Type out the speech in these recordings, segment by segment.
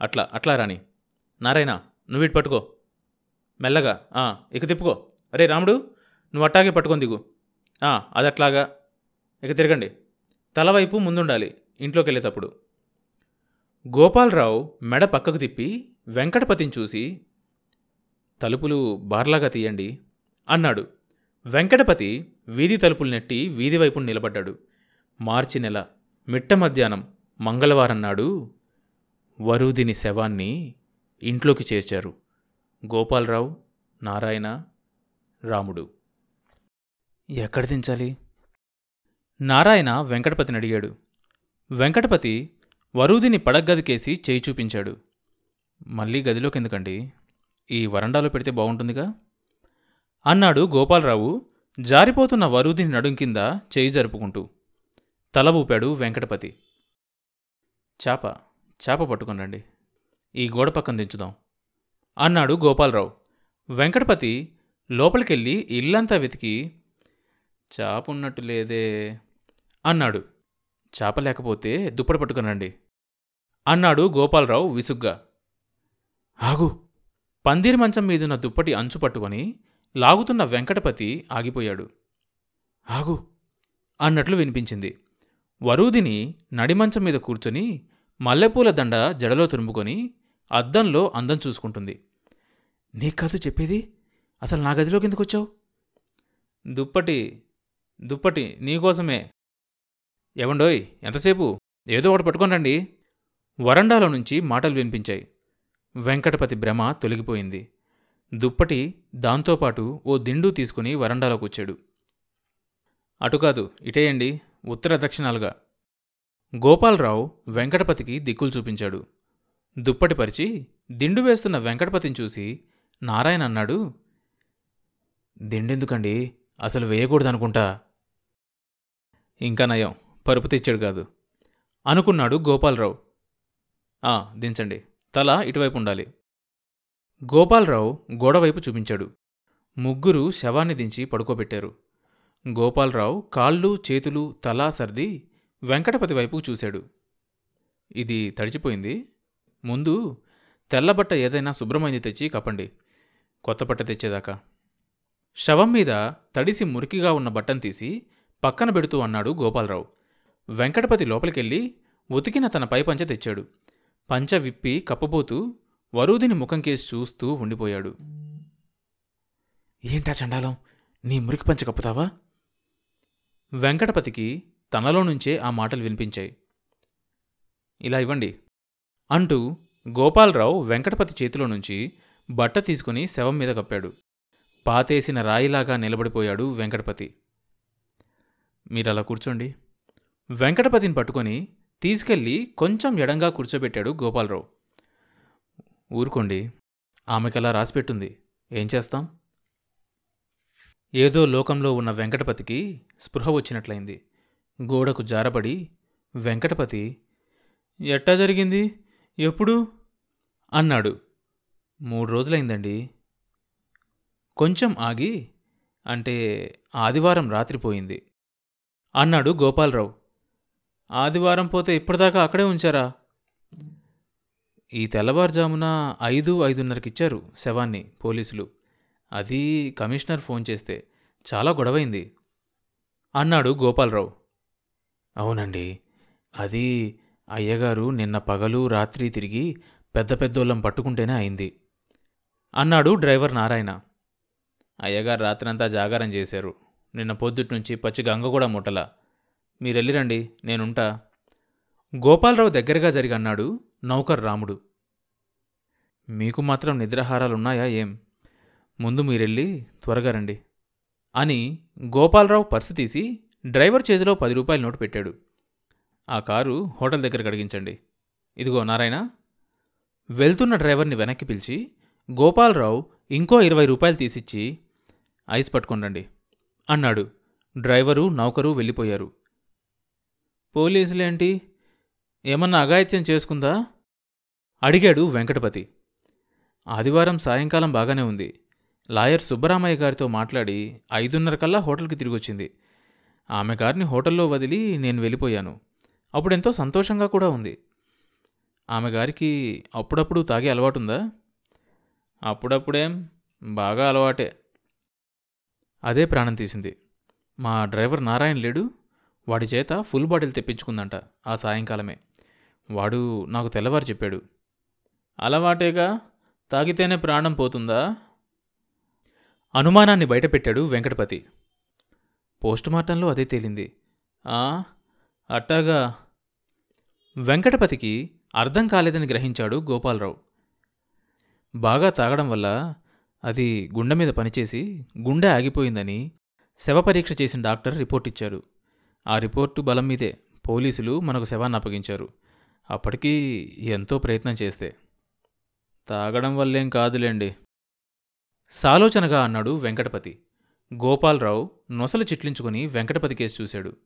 అట్లా అట్లా రాణి. నారాయణ నువ్వు ఇటు పట్టుకో. మెల్లగా "ఆ, ఇక తిప్పుకో. అరే రాముడు నువ్వు అట్టాగే పట్టుకొని దిగు. "ఆ, అది అట్లాగా. ఇక తిరగండి. తలవైపు ముందుండాలి ఇంట్లోకి వెళ్ళేటప్పుడు. గోపాలరావు మెడ పక్కకు తిప్పి వెంకటపతిని చూసి తలుపులు బార్లాగా తీయండి అన్నాడు. వెంకటపతి వీధి తలుపులు నెట్టి వీధి వైపు నిలబడ్డాడు. మార్చి నెల మిట్ట మధ్యాహ్నం మంగళవారం నాడు వరుదిని శవాన్ని ఇంట్లోకి చేర్చారు. గోపాలరావు నారాయణ రాముడు. ఎక్కడ దించాలి? నారాయణ వెంకటపతిని అడిగాడు. వెంకటపతి వరుదిని పడగ్గదికేసి చేయి చూపించాడు. మళ్ళీ గదిలోకి ఎందుకండి ఈ వరండాలో పెడితే బాగుంటుందిగా? అన్నాడు గోపాలరావు జారిపోతున్న వరుదిని నడుం కింద చేయి జరుపుకుంటూ. తల ఊపాడు వెంకటపతి. చాప చేప పట్టుకునండి ఈ గోడ పక్కన దించుదాం. అన్నాడు గోపాలరావు. వెంకటపతి లోపలికెళ్ళి ఇల్లంతా వెతికి చేప ఉన్నట్టు లేదే అన్నాడు. చేప లేకపోతే దుప్పటి పట్టుకునండి అన్నాడు గోపాలరావు విసుగ్గా. ఆగు. పందిరి మంచం మీదున్న దుప్పటి అంచు పట్టుకొని లాగుతున్న వెంకటపతి ఆగిపోయాడు. ఆగు అన్నట్లు వినిపించింది. వరూదిని నడిమంచం మీద కూర్చొని మల్లెపూల దండ జడలో తురుముకొని అద్దంలో అందం చూసుకుంటుంది. నీ కాదు చెప్పేది? అసలు నా గదిలోకి ఎందుకు వచ్చావు? దుప్పటి దుప్పటి నీకోసమే ఎవండోయ్ ఎంతసేపు? ఏదో ఒకటి పట్టుకోనండి వరండాలో నుంచి మాటలు వినిపించాయి. వెంకటపతి భ్రమ తొలగిపోయింది. దుప్పటి దాంతోపాటు ఓ దిండు తీసుకుని వరండాలో కూర్చాడు అటు కాదు ఇటేయండి ఉత్తర దక్షిణాలుగా. గోపాలరావు వెంకటపతికి దిక్కులు చూపించాడు. దుప్పటి పరిచి దిండు వేస్తున్న వెంకటపతిని చూసి నారాయణ అన్నాడు దిండెందుకండి? అసలు వేయకూడదనుకుంటా. ఇంకా నయం పరుపు తెచ్చాడు కాదు అనుకున్నాడు గోపాలరావు. "ఆ, దించండి తల ఇటువైపు ఉండాలి. గోపాలరావు గోడవైపు చూపించాడు. ముగ్గురు శవాన్ని దించి పడుకోబెట్టారు. గోపాలరావు కాళ్ళు చేతులు తలా సర్ది వెంకటపతి వైపు చూశాడు. ఇది తడిచిపోయింది. ముందు తెల్లబట్ట ఏదైనా శుభ్రమైంది తెచ్చి కప్పండి. కొత్త బట్ట తెచ్చేదాకా. శవం మీద తడిసి మురికిగా ఉన్న బట్టను తీసి పక్కన పెడుతూ అన్నాడు గోపాలరావు. వెంకటపతి లోపలికెళ్ళి ఉతికిన తన పై పంచ తెచ్చాడు. పంచ విప్పి కప్పబోతూ వరూదిని ముఖం కేసి చూస్తూ ఉండిపోయాడు. ఏంటా చండాలం? నీ మురికి పంచ కప్పుతావా? వెంకటపతికి తనలో నుంచే ఆ మాటలు వినిపించాయి. ఇలా ఇవ్వండి. అంటూ గోపాలరావు వెంకటపతి చేతిలో నుంచి బట్ట తీసుకుని శవం మీద కప్పాడు. పాతేసిన రాయిలాగా నిలబడిపోయాడు వెంకటపతి. మీరలా కూర్చోండి. వెంకటపతిని పట్టుకొని తీసుకెళ్ళి కొంచెం ఎడంగా కూర్చోబెట్టాడు గోపాలరావు. ఊరుకోండి. ఆమెకలా రాసిపెట్టుంది. ఏం చేస్తాం? ఏదో లోకంలో ఉన్న వెంకటపతికి స్పృహ వచ్చినట్లయింది. గోడకు జారబడి వెంకటపతి ఎట్టా జరిగింది? ఎప్పుడు? అన్నాడు. మూడు రోజులైందండి. కొంచెం ఆగి అంటే ఆదివారం రాత్రిపోయింది అన్నాడు గోపాలరావు. ఆదివారం పోతే ఇప్పటిదాకా అక్కడే ఉంచారా? ఈ తెల్లవారుజామున ఐదు ఐదున్నరకిచ్చారు శవాన్ని పోలీసులు. అది కమిషనర్ ఫోన్ చేస్తే చాలా గొడవైంది అన్నాడు గోపాలరావు. అవునండి. అది అయ్యగారు నిన్న పగలు రాత్రి తిరిగి పెద్ద పెద్దోళ్ళం పట్టుకుంటేనే అయింది. అన్నాడు డ్రైవర్ నారాయణ. అయ్యగారు రాత్రంతా జాగారం చేశారు. నిన్న పొద్దుటి నుంచి పచ్చి గంగ కూడా ముట్టల. మీరెళ్ళిరండి నేనుంటా. గోపాలరావు దగ్గరగా జరిగి అన్నాడు నౌకర్ రాముడు. మీకు మాత్రం నిద్రాహారాలున్నాయా ఏం? ముందు మీరెళ్ళి త్వరగా రండి అని గోపాలరావు పర్సు తీసి డ్రైవర్ చేతిలో పది రూపాయల నోటు పెట్టాడు. ఆ కారు హోటల్ దగ్గర అడిగించండి. ఇదిగో నారాయణ వెళ్తున్న డ్రైవర్ని వెనక్కి పిలిచి గోపాలరావు ఇంకో ఇరవై రూపాయలు తీసిచ్చి ఐస్ పట్టుకొండండి అన్నాడు. డ్రైవరు నౌకరు వెళ్ళిపోయారు. పోలీసులేంటి? ఏమన్నా అఘాయిత్యం చేసుకుందా? అడిగాడు వెంకటపతి. ఆదివారం సాయంకాలం బాగానే ఉంది. లాయర్ సుబ్బరామయ్య గారితో మాట్లాడి ఐదున్నర కల్లా హోటల్కి తిరిగొచ్చింది. ఆమె గారిని హోటల్లో వదిలి నేను వెళ్ళిపోయాను. అప్పుడెంతో సంతోషంగా కూడా ఉంది. ఆమె గారికి అప్పుడప్పుడు తాగే అలవాటుందా? అప్పుడప్పుడేం బాగా అలవాటే. అదే ప్రాణం తీసింది. మా డ్రైవర్ నారాయణ లేడు. వాడి చేత ఫుల్ బాటిల్ తెప్పించుకుందంట ఆ సాయంకాలమే. వాడు నాకు తెల్లవారు చెప్పాడు. అలవాటేగా? తాగితేనే ప్రాణం పోతుందా? అనుమానాన్ని బయటపెట్టాడు వెంకటపతి. పోస్టుమార్టంలో అదే తేలింది. ఆ అట్టాగా. వెంకటపతికి అర్థం కాలేదని గ్రహించాడు గోపాలరావు. బాగా తాగడం వల్ల అది గుండె మీద పనిచేసి గుండె ఆగిపోయిందని శవపరీక్ష చేసిన డాక్టర్ రిపోర్ట్ ఇచ్చారు. ఆ రిపోర్టు బలం మీదే పోలీసులు మనకు శవాన్ని అప్పగించారు. అప్పటికీ ఎంతో ప్రయత్నం చేస్తే. తాగడం వల్లేం కాదులేండి. సాలోచనగా అన్నాడు వెంకటపతి. గోపాలరావు నొసలు చిట్లించుకుని వెంకటపతి కేసు చూశాడు.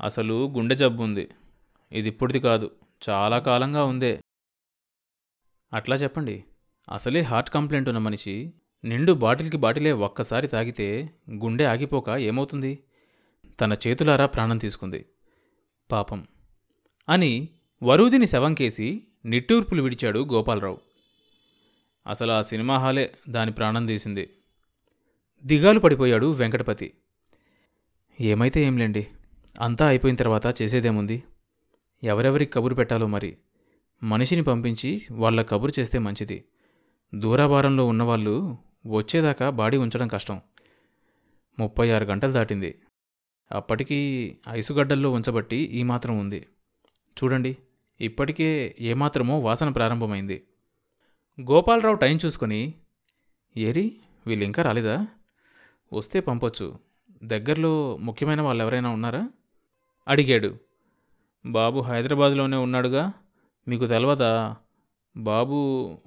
అసలు గుండె జబ్బు ఉంది. ఇది ఇప్పుడుది కాదు. చాలా కాలంగా ఉందే. అట్లా చెప్పండి. అసలే హార్ట్ కంప్లైంట్ ఉన్న మనిషి నిండు బాటిల్కి బాటిలే ఒక్కసారి తాగితే గుండె ఆగిపోక ఏమవుతుంది? తన చేతులారా ప్రాణం తీసుకుంది. పాపం. అని వరూదిని శవంకేసి నిట్టూర్పులు విడిచాడు గోపాలరావు. అసలు ఆ సినిమా హాలే దాని ప్రాణం తీసింది. దిగాలు పడిపోయాడు వెంకటపతి. ఏమైతే ఏంలేండి? అంతా అయిపోయిన తర్వాత చేసేదేముంది? ఎవరెవరికి కబురు పెట్టాలో మరి? మనిషిని పంపించి వాళ్ళ కబురు చేస్తే మంచిది. దూరాభారంలో ఉన్నవాళ్ళు వచ్చేదాకా బాడీ ఉంచడం కష్టం. ముప్పై ఆరు గంటలు దాటింది. అప్పటికీ ఐసుగడ్డల్లో ఉంచబట్టి ఈ మాత్రం ఉంది. చూడండి ఇప్పటికే ఏమాత్రమో వాసన ప్రారంభమైంది. గోపాలరావు టైం చూసుకొని ఏరి వీళ్ళు ఇంకా రాలేదా? వస్తే పంపొచ్చు. దగ్గరలో ముఖ్యమైన వాళ్ళు ఎవరైనా ఉన్నారా? అడిగాడు. బాబు హైదరాబాద్లోనే ఉన్నాడుగా. మీకు తెలవదా? బాబు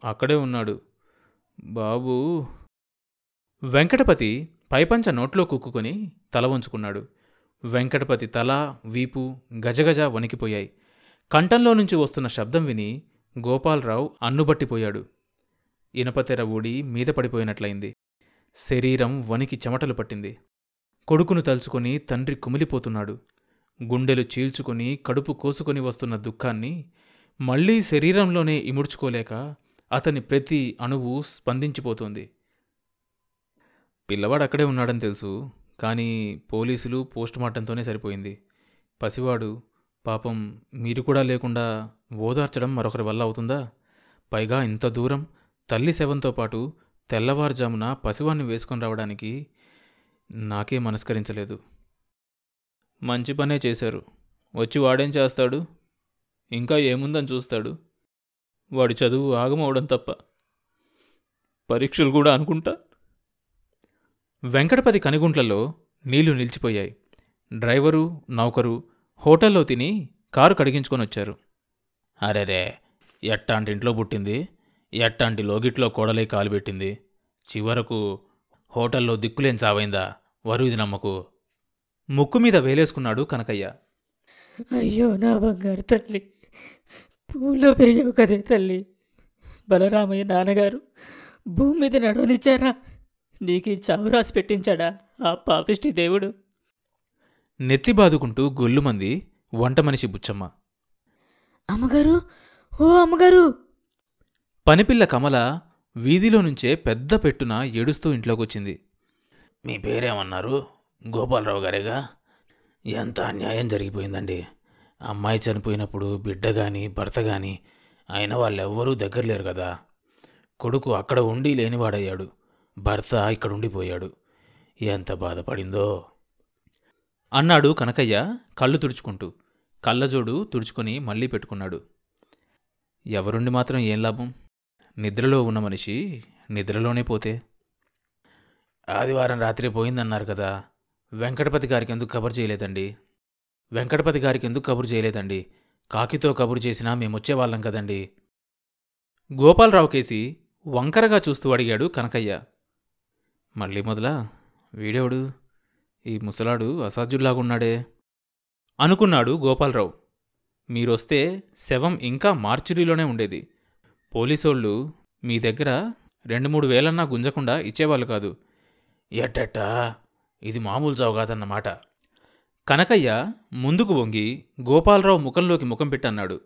అక్కడే ఉన్నాడు. బాబు వెంకటపతి పైపంచ నోట్లో కుక్కుకొని తల వంచుకున్నాడు. వెంకటపతి తల వీపు గజగజ వణికిపోయాయి. కంఠంలో నుంచి వస్తున్న శబ్దం విని గోపాలరావు అన్నుబట్టిపోయాడు. ఇనపతెర ఊడి మీద పడిపోయినట్లయింది. శరీరం వణికి చెమటలు పట్టింది. కొడుకును తలుచుకొని తండ్రి కుమిలిపోతున్నాడు. గుండెలు చీల్చుకొని కడుపు కోసుకొని వస్తున్న దుఃఖాన్ని మళ్ళీ శరీరంలోనే ఇముడ్చుకోలేక అతని ప్రతి అణువు స్పందించిపోతోంది. పిల్లవాడు అక్కడే ఉన్నాడని తెలుసు కానీ పోలీసులు పోస్టుమార్టంతోనే సరిపోయింది. పసివాడు పాపం మీరు కూడా లేకుండా ఓదార్చడం మరొకరి వల్ల అవుతుందా? పైగా ఇంత దూరం తల్లి శవంతో పాటు తెల్లవారుజామున పసివాణ్ణి వేసుకొని రావడానికి నాకే మనస్కరించలేదు. మంచి పనే చేశారు. వచ్చి వాడేం చేస్తాడు? ఇంకా ఏముందని చూస్తాడు? వాడి చదువు ఆగమవడం తప్ప. పరీక్షలు కూడా అనుకుంటా? వెంకటపతి కనిగుంట్లలో నీళ్ళు నిలిచిపోయాయి. డ్రైవరు నౌకరు హోటల్లో తిని కారు కడిగించుకొని వచ్చారు అరెరే! ఎట్టాంటి ఇంట్లో పుట్టింది? ఎట్టాంటి లోగిట్లో కోడలై కాలు పెట్టింది. చివరకు హోటల్లో దిక్కులేని చావైందా వరుది నమ్మకు. ముక్కు మీద వేలేసుకున్నాడు కనకయ్య. అయ్యో నా బంగారు తల్లి పూలో పెరిగావు కదే తల్లి. బలరామయ్య నాన్నగారు భూమి మీద నడవనిచ్చారా? నీకు ఈ చావు రాసి పెట్టించాడా ఆ పాపిష్టి దేవుడు? నెత్తి బాదుకుంటూ గొల్లుమంది వంట మనిషి బుచ్చమ్మ. అమ్మగారు ఓ అమ్మగారు! పనిపిల్ల కమల వీధిలో నుంచే పెద్ద పెట్టున ఏడుస్తూ ఇంట్లోకొచ్చింది. మీ పేరేమన్నారు? గోపాలరావు గారేగా? ఎంత అన్యాయం జరిగిపోయిందండి. అమ్మాయి చనిపోయినప్పుడు బిడ్డ గాని భర్త గాని అయిన వాళ్ళెవ్వరూ దగ్గర లేరు కదా. కొడుకు అక్కడ ఉండి లేనివాడయ్యాడు. భర్త ఇక్కడ ఉండిపోయాడు ఎంత బాధపడిందో? అన్నాడు కనకయ్య కళ్ళు తుడుచుకుంటూ. కళ్ళజోడు తుడుచుకొని మళ్ళీ పెట్టుకున్నాడు. ఎవరుండి మాత్రం ఏం లాభం? నిద్రలో ఉన్న మనిషి నిద్రలోనే పోతే? ఆదివారం రాత్రి పోయిందన్నారు కదా. వెంకటపతి గారికి ఎందుకు కబురు చేయలేదండి? వెంకటపతి గారికి ఎందుకు కబురు చేయలేదండి? కాకితో కబురు చేసినా మేమొచ్చేవాళ్ళం కదండి. గోపాలరావు కేసి వంకరగా చూస్తూ అడిగాడు కనకయ్య. మళ్ళీ మొదలా వీడేవుడు? ఈ ముసలాడు అసాధ్యుల్లాగున్నాడే. అనుకున్నాడు గోపాలరావు. మీరొస్తే శవం ఇంకా మార్చురీలోనే ఉండేది. పోలీసోళ్ళు మీ దగ్గర రెండు మూడు వేలన్నా గుంజకుండా ఇచ్చేవాళ్ళు కాదు. ఎట్టట్టా? ఇది మామూలు చావు కాదన్నమాట. కనకయ్య ముందుకు వంగి గోపాలరావు ముఖంలోకి ముఖం పెట్టన్నాడు.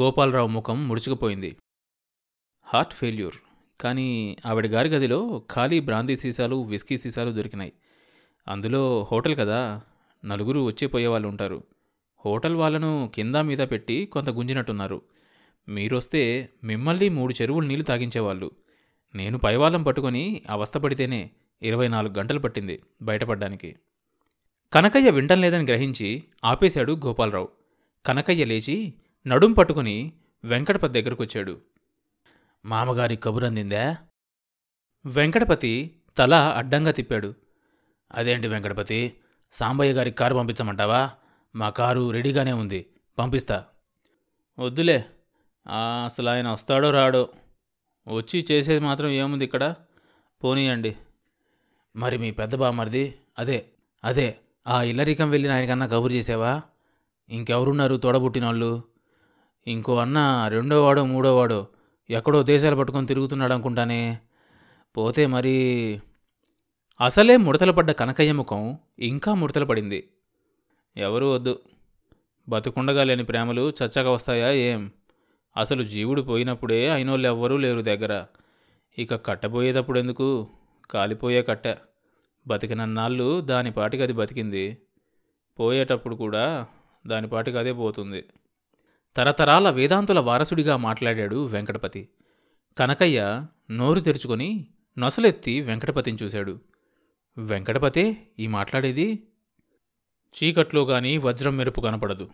గోపాలరావు ముఖం ముడుచుకుపోయింది. Heart failure. కానీ ఆవిడ గారి గదిలో ఖాళీ బ్రాందీ సీసాలు విస్కీ సీసాలు దొరికినాయి. అందులో హోటల్ కదా నలుగురు వచ్చిపోయేవాళ్ళు ఉంటారు. హోటల్ వాళ్ళను కింద మీద పెట్టి కొంత గుంజినట్టున్నారు. మీరొస్తే మిమ్మల్ని మూడు చెరువులు నీళ్ళు తాగించేవాళ్ళు. నేను పైవాళ్ళం పట్టుకొని అవస్థపడితేనే ఇరవై నాలుగు గంటలు పట్టింది బయటపడ్డానికి. కనకయ్య వింటం లేదని గ్రహించి ఆపేశాడు గోపాలరావు. కనకయ్య లేచి నడుం పట్టుకుని వెంకటపతి దగ్గరకొచ్చాడు. మామగారి కబురు అందిందా? వెంకటపతి తల అడ్డంగా తిప్పాడు. అదేంటి వెంకటపతి? సాంబయ్య గారికి కారు పంపించమంటావా? మా కారు రెడీగానే ఉంది. పంపిస్తా. వద్దులే అసలు ఆయన వస్తాడో రాడో వచ్చి చేసేది మాత్రం ఏముంది ఇక్కడ? పోనీయండి. మరి మీ పెద్ద బామర్ది అదే అదే ఆ ఇల్లరికం వెళ్ళిన ఆయనకన్నా కబురు చేసావా? ఇంకెవరున్నారు తోడబుట్టినోళ్ళు? ఇంకో అన్న రెండోవాడో మూడోవాడో ఎక్కడో దేశాలు పట్టుకొని తిరుగుతున్నాడు అనుకుంటానే. పోతే మరి అసలే ముడతలు పడ్డ కనకయ్య ముఖం ఇంకా ముడతలు పడింది. ఎవరు వద్దు. బతుకుండగా లేని ప్రేమలు చచ్చాక వస్తాయా ఏం? అసలు జీవుడు పోయినప్పుడే అయినోళ్ళు ఎవ్వరూ లేరు దగ్గర. ఇక కట్టబోయేటప్పుడు ఎందుకు కాలిపోయే కట్ట. బతికినన్నాళ్ళు దాని పాటికి అది బతికింది. పోయేటప్పుడు కూడా దాని పాటికి అదే పోతుంది. తరతరాల వేదాంతుల వారసుడిగా మాట్లాడాడు వెంకటపతి. కనకయ్య నోరు తెరుచుకొని నొసలెత్తి వెంకటపతిని చూశాడు. వెంకటపతే ఈ మాట్లాడేది? చీకట్లో గాని వజ్రం మెరుపు కనపడదు.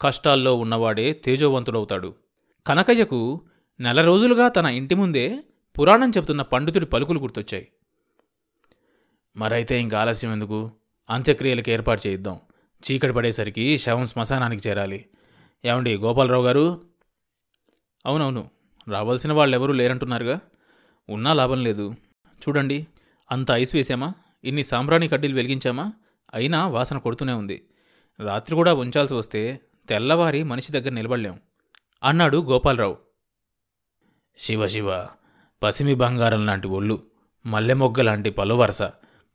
కష్టాల్లో ఉన్నవాడే తేజోవంతుడవుతాడు. కనకయ్యకు నెల రోజులుగా తన ఇంటి ముందే పురాణం చెబుతున్న పండితుడి పలుకులు గుర్తొచ్చాయి. మరైతే ఇంకా ఆలస్యం ఎందుకు? అంత్యక్రియలకు ఏర్పాటు చేయిద్దాం. చీకటి పడేసరికి శవం శ్మశానానికి చేరాలి. ఏమండి గోపాలరావు గారు? అవునవును. రావాల్సిన వాళ్ళెవరూ లేరంటున్నారుగా. ఉన్నా లాభం లేదు. చూడండి అంత ఐస్ వేసామా ఇన్ని సాంబ్రాణి కడ్డీలు వెలిగించామా? అయినా వాసన కొడుతూనే ఉంది. రాత్రి కూడా ఉంచాల్సి వస్తే తెల్లవారి మనిషి దగ్గర నిలబడలేం. అన్నాడు గోపాలరావు. శివ శివ పసిమి బంగారం లాంటి ఒళ్ళు మల్లె మొగ్గ లాంటి పలువరస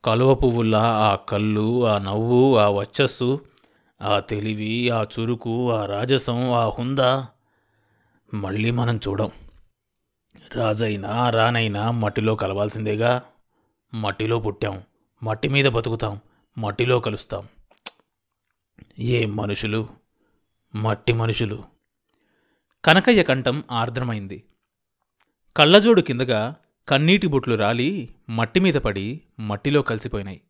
కలువ పువ్వుల్లా ఆ కళ్ళు ఆ నవ్వు ఆ వచ్చస్సు ఆ తెలివి ఆ చురుకు ఆ రాజసం ఆ హుందా. మళ్ళీ మనం చూడం. రాజైనా రానైనా మట్టిలో కలవాల్సిందేగా. మట్టిలో పుట్టాం. మట్టి మీద బతుకుతాం. మట్టిలో కలుస్తాం. ఏ మనుషులు? మట్టి మనుషులు. కనకయ్య కంఠం ఆర్ద్రమైంది. కళ్ళజోడు కిందగా కన్నీటి బొట్లు రాలి మట్టి మీద పడి మట్టిలో కలిసిపోయినాయి.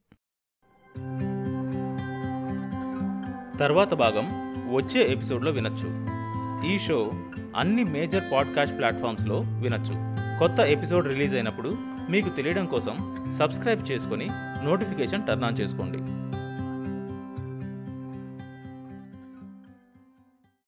తర్వాత భాగం వచ్చే ఎపిసోడ్లో వినొచ్చు. ఈ షో అన్ని మేజర్ పాడ్కాస్ట్ ప్లాట్ఫామ్స్లో వినొచ్చు. కొత్త ఎపిసోడ్ రిలీజ్ అయినప్పుడు మీకు తెలియడం కోసం సబ్స్క్రైబ్ చేసుకొని నోటిఫికేషన్ టర్న్ ఆన్ చేసుకోండి.